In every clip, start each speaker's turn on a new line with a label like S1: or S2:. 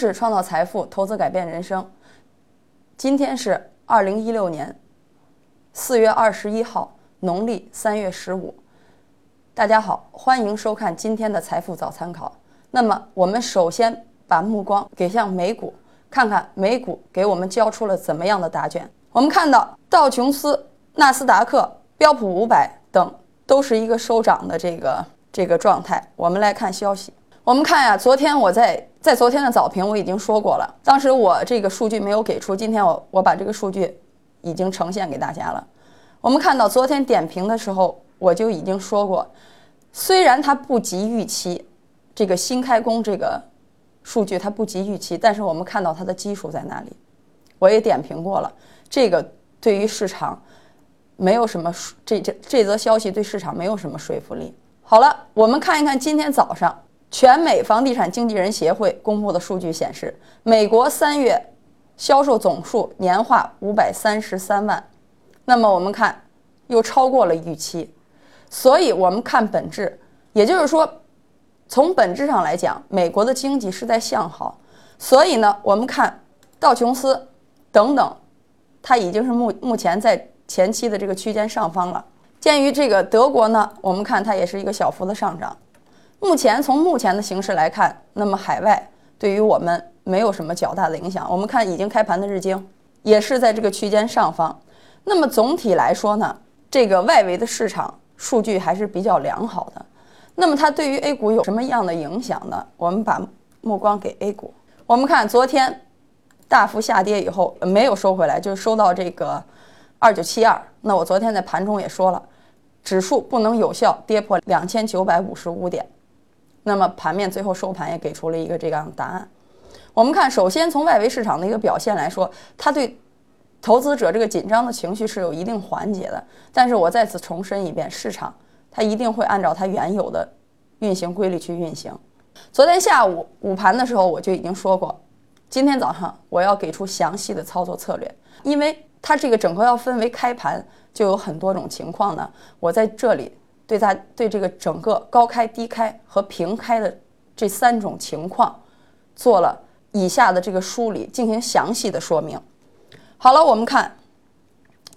S1: 识创造财富，投资改变人生。今天是二零一六年四月二十一号，农历三月十五。大家好，欢迎收看今天的财富早参考。那么，我们首先把目光给向美股，看看美股给我们交出了怎么样的答卷。我们看到道琼斯、纳斯达克、标普五百等都是一个收涨的这个这个状态。我们来看消息。我们看呀，昨天我在在昨天的早评我已经说过了，当时我这个数据没有给出，今天我我把这个数据已经呈现给大家了。我们看到昨天点评的时候，我就已经说过，虽然它不及预期，这个新开工这个数据它不及预期，但是我们看到它的基数在哪里，我也点评过了，这个对于市场没有什么这这这则消息对市场没有什么说服力。好了，我们看一看今天早上。全美房地产经纪人协会公布的数据显示，美国三月销售总数年化五百三十三万，那么我们看又超过了预期，所以我们看本质，也就是说，从本质上来讲，美国的经济是在向好，所以呢，我们看道琼斯等等，它已经是目目前在前期的这个区间上方了。鉴于这个德国呢，我们看它也是一个小幅的上涨。目前从目前的形势来看，那么海外对于我们没有什么较大的影响。我们看已经开盘的日经也是在这个区间上方。那么总体来说呢，这个外围的市场数据还是比较良好的。那么它对于 A 股有什么样的影响呢？我们把目光给 A 股，我们看昨天大幅下跌以后没有收回来，就收到这个二九七二。那我昨天在盘中也说了，指数不能有效跌破两千九百五十五点。那么盘面最后收盘也给出了一个这样的答案。我们看，首先从外围市场的一个表现来说，它对投资者这个紧张的情绪是有一定缓解的。但是我再次重申一遍，市场它一定会按照它原有的运行规律去运行。昨天下午午盘的时候我就已经说过，今天早上我要给出详细的操作策略，因为它这个整个要分为开盘就有很多种情况呢。我在这里。对它对这个整个高开、低开和平开的这三种情况，做了以下的这个梳理，进行详细的说明。好了，我们看，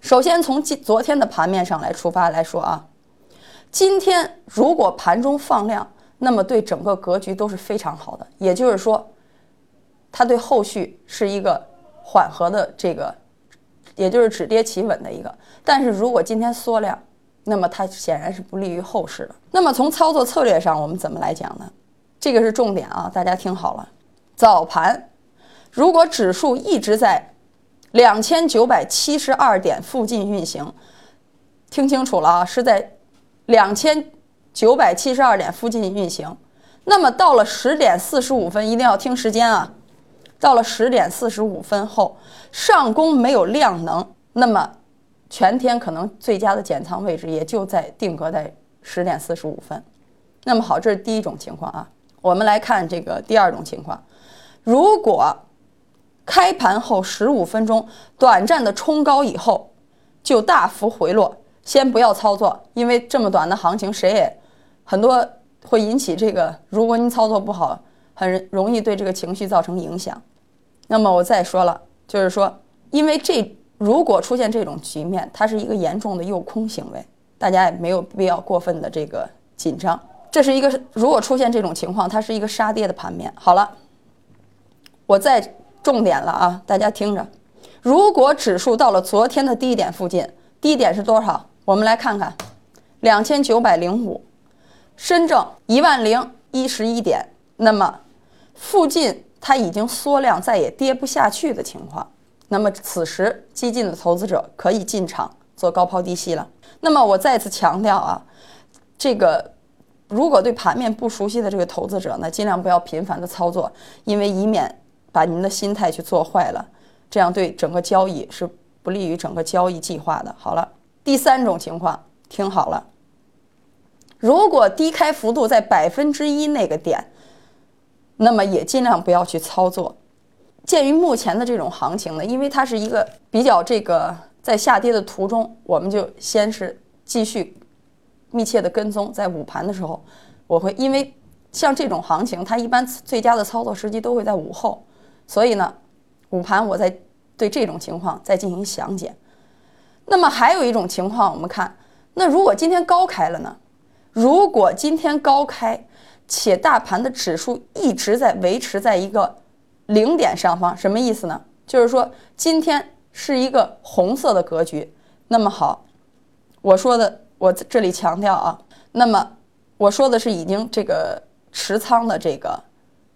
S1: 首先从今昨天的盘面上来出发来说啊，今天如果盘中放量，那么对整个格局都是非常好的，也就是说，它对后续是一个缓和的这个，也就是止跌企稳的一个。但是如果今天缩量，那么它显然是不利于后市的。那么从操作策略上，我们怎么来讲呢？这个是重点啊，大家听好了。早盘如果指数一直在两千九百七十二点附近运行，听清楚了啊，是在两千九百七十二点附近运行。那么到了十点四十五分，一定要听时间啊。到了十点四十五分后，上攻没有量能，那么。全天可能最佳的减仓位置也就在定格在十点四十五分。那么好，这是第一种情况啊。我们来看这个第二种情况，如果开盘后十五分钟短暂的冲高以后就大幅回落，先不要操作，因为这么短的行情谁也很多会引起这个，如果您操作不好，很容易对这个情绪造成影响。那么我再说了，就是说，因为这。如果出现这种局面，它是一个严重的诱空行为，大家也没有必要过分的这个紧张。这是一个，如果出现这种情况，它是一个杀跌的盘面。好了，我再重点了啊，大家听着。如果指数到了昨天的低点附近，低点是多少？我们来看看，两千九百零五，深证一万零一十一点，那么附近它已经缩量，再也跌不下去的情况。那么此时，激进的投资者可以进场做高抛低吸了。那么我再次强调啊，这个如果对盘面不熟悉的这个投资者呢，尽量不要频繁的操作，因为以免把您的心态去做坏了，这样对整个交易是不利于整个交易计划的。好了，第三种情况，听好了，如果低开幅度在百分之一那个点，那么也尽量不要去操作。鉴于目前的这种行情呢，因为它是一个比较这个在下跌的途中，我们就先是继续密切的跟踪。在午盘的时候，我会因为像这种行情，它一般最佳的操作时机都会在午后，所以呢，午盘我在对这种情况再进行详解。那么还有一种情况，我们看，那如果今天高开了呢？如果今天高开，且大盘的指数一直在维持在一个零点上方，什么意思呢？就是说今天是一个红色的格局。那么好，我说的我这里强调啊，那么我说的是已经这个持仓的这个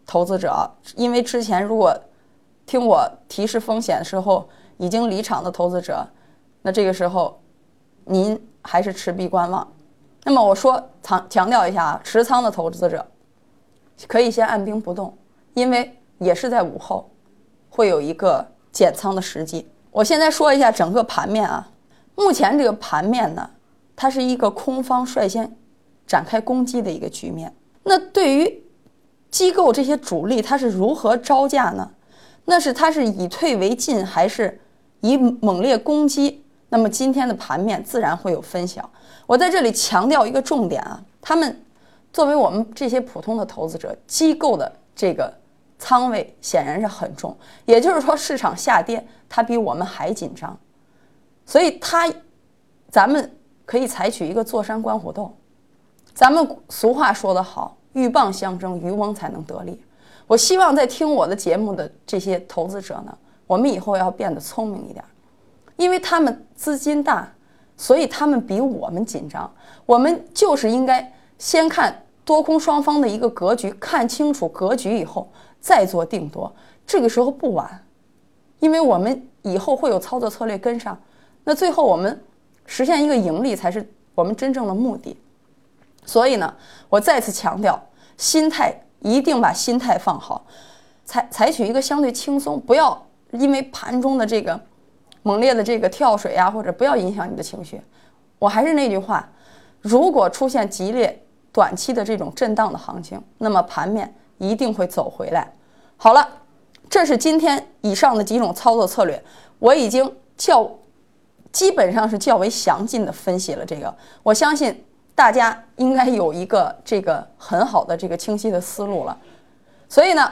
S1: 投资者啊，因为之前如果听我提示风险的时候已经离场的投资者，那这个时候您还是持币观望。那么我说强强调一下啊，持仓的投资者可以先按兵不动，因为也是在午后会有一个减仓的时机。我现在说一下整个盘面啊，目前这个盘面呢，它是一个空方率先展开攻击的一个局面。那对于机构这些主力，它是如何招架呢？那是它是以退为进，还是以猛烈攻击？那么今天的盘面自然会有分晓。我在这里强调一个重点啊，他们作为我们这些普通的投资者，机构的这个仓位显然是很重，也就是说市场下跌，它比我们还紧张，所以它，咱们可以采取一个坐山观虎斗。咱们俗话说得好，鹬蚌相争，渔翁才能得利。我希望在听我的节目的这些投资者呢，我们以后要变得聪明一点，因为他们资金大。所以他们比我们紧张，我们就是应该先看多空双方的一个格局，看清楚格局以后再做定夺，这个时候不晚，因为我们以后会有操作策略跟上，那最后我们实现一个盈利才是我们真正的目的。所以呢，我再次强调，心态一定把心态放好，采采取一个相对轻松，不要因为盘中的这个。猛烈的这个跳水啊，或者不要影响你的情绪。我还是那句话，如果出现激烈短期的这种震荡的行情，那么盘面一定会走回来。好了，这是今天以上的几种操作策略，我已经较基本上是较为详尽的分析了这个。我相信大家应该有一个这个很好的这个清晰的思路了。所以呢，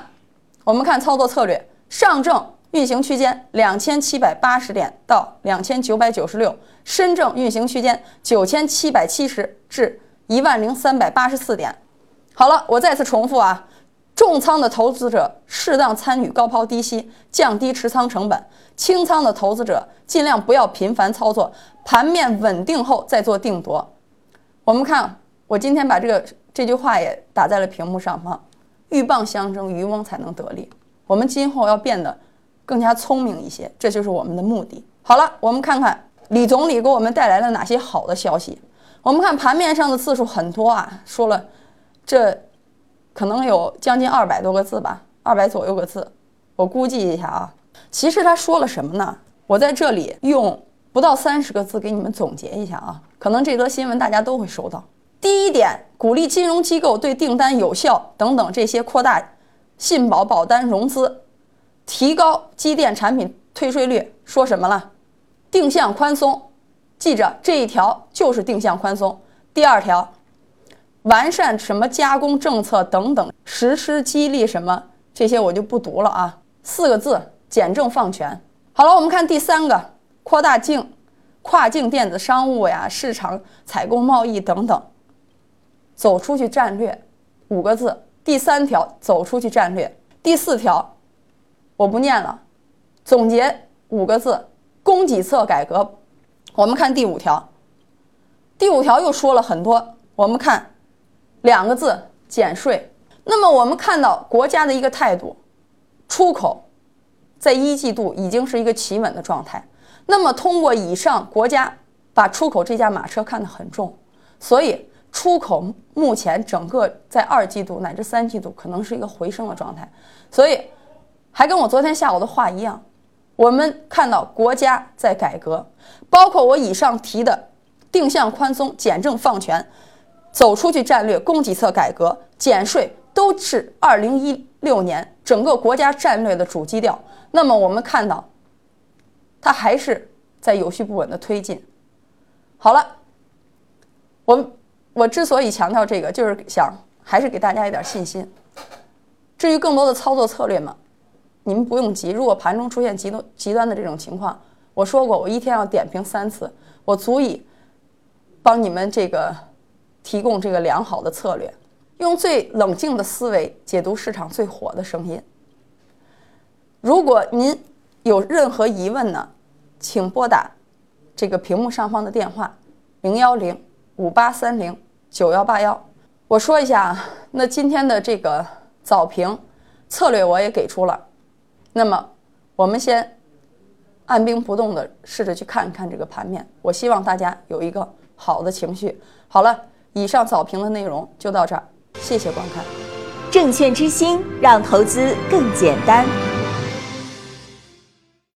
S1: 我们看操作策略，上证。运行区间两千七百八十点到两千九百九十六，深证运行区间九千七百七十至一万零三百八十四点。好了，我再次重复啊，重仓的投资者适当参与高抛低吸，降低持仓成本；轻仓的投资者尽量不要频繁操作，盘面稳定后再做定夺。我们看，我今天把这个这句话也打在了屏幕上方：鹬蚌相争，渔翁才能得利。我们今后要变得。更加聪明一些，这就是我们的目的。好了，我们看看李总理给我们带来了哪些好的消息。我们看盘面上的字数很多啊，说了这可能有将近二百多个字吧，二百左右个字，我估计一下啊。其实他说了什么呢？我在这里用不到三十个字给你们总结一下啊。可能这则新闻大家都会收到。第一点，鼓励金融机构对订单有效等等这些扩大信保保单融资。提高机电产品退税率，说什么了？定向宽松，记着这一条就是定向宽松。第二条，完善什么加工政策等等，实施激励什么这些我就不读了啊。四个字：简政放权。好了，我们看第三个，扩大境跨境电子商务呀，市场采购贸易等等，走出去战略，五个字。第三条，走出去战略。第四条。我不念了，总结五个字：供给侧改革。我们看第五条，第五条又说了很多。我们看两个字：减税。那么我们看到国家的一个态度，出口在一季度已经是一个企稳的状态。那么通过以上，国家把出口这架马车看得很重，所以出口目前整个在二季度乃至三季度可能是一个回升的状态，所以。还跟我昨天下午的话一样，我们看到国家在改革，包括我以上提的定向宽松、简政放权、走出去战略、供给侧改革、减税，都是二零一六年整个国家战略的主基调。那么我们看到，它还是在有序不稳的推进。好了，我我之所以强调这个，就是想还是给大家一点信心。至于更多的操作策略嘛。你们不用急。如果盘中出现极端极端的这种情况，我说过，我一天要点评三次，我足以帮你们这个提供这个良好的策略，用最冷静的思维解读市场最火的声音。如果您有任何疑问呢，请拨打这个屏幕上方的电话零幺零五八三零九幺八幺。我说一下啊，那今天的这个早评策略我也给出了，那么我们先按兵不动的试着去看一看这个盘面。我希望大家有一个好的情绪。好了，以上早评的内容就到这儿，谢谢观看。
S2: 证券之星，让投资更简单。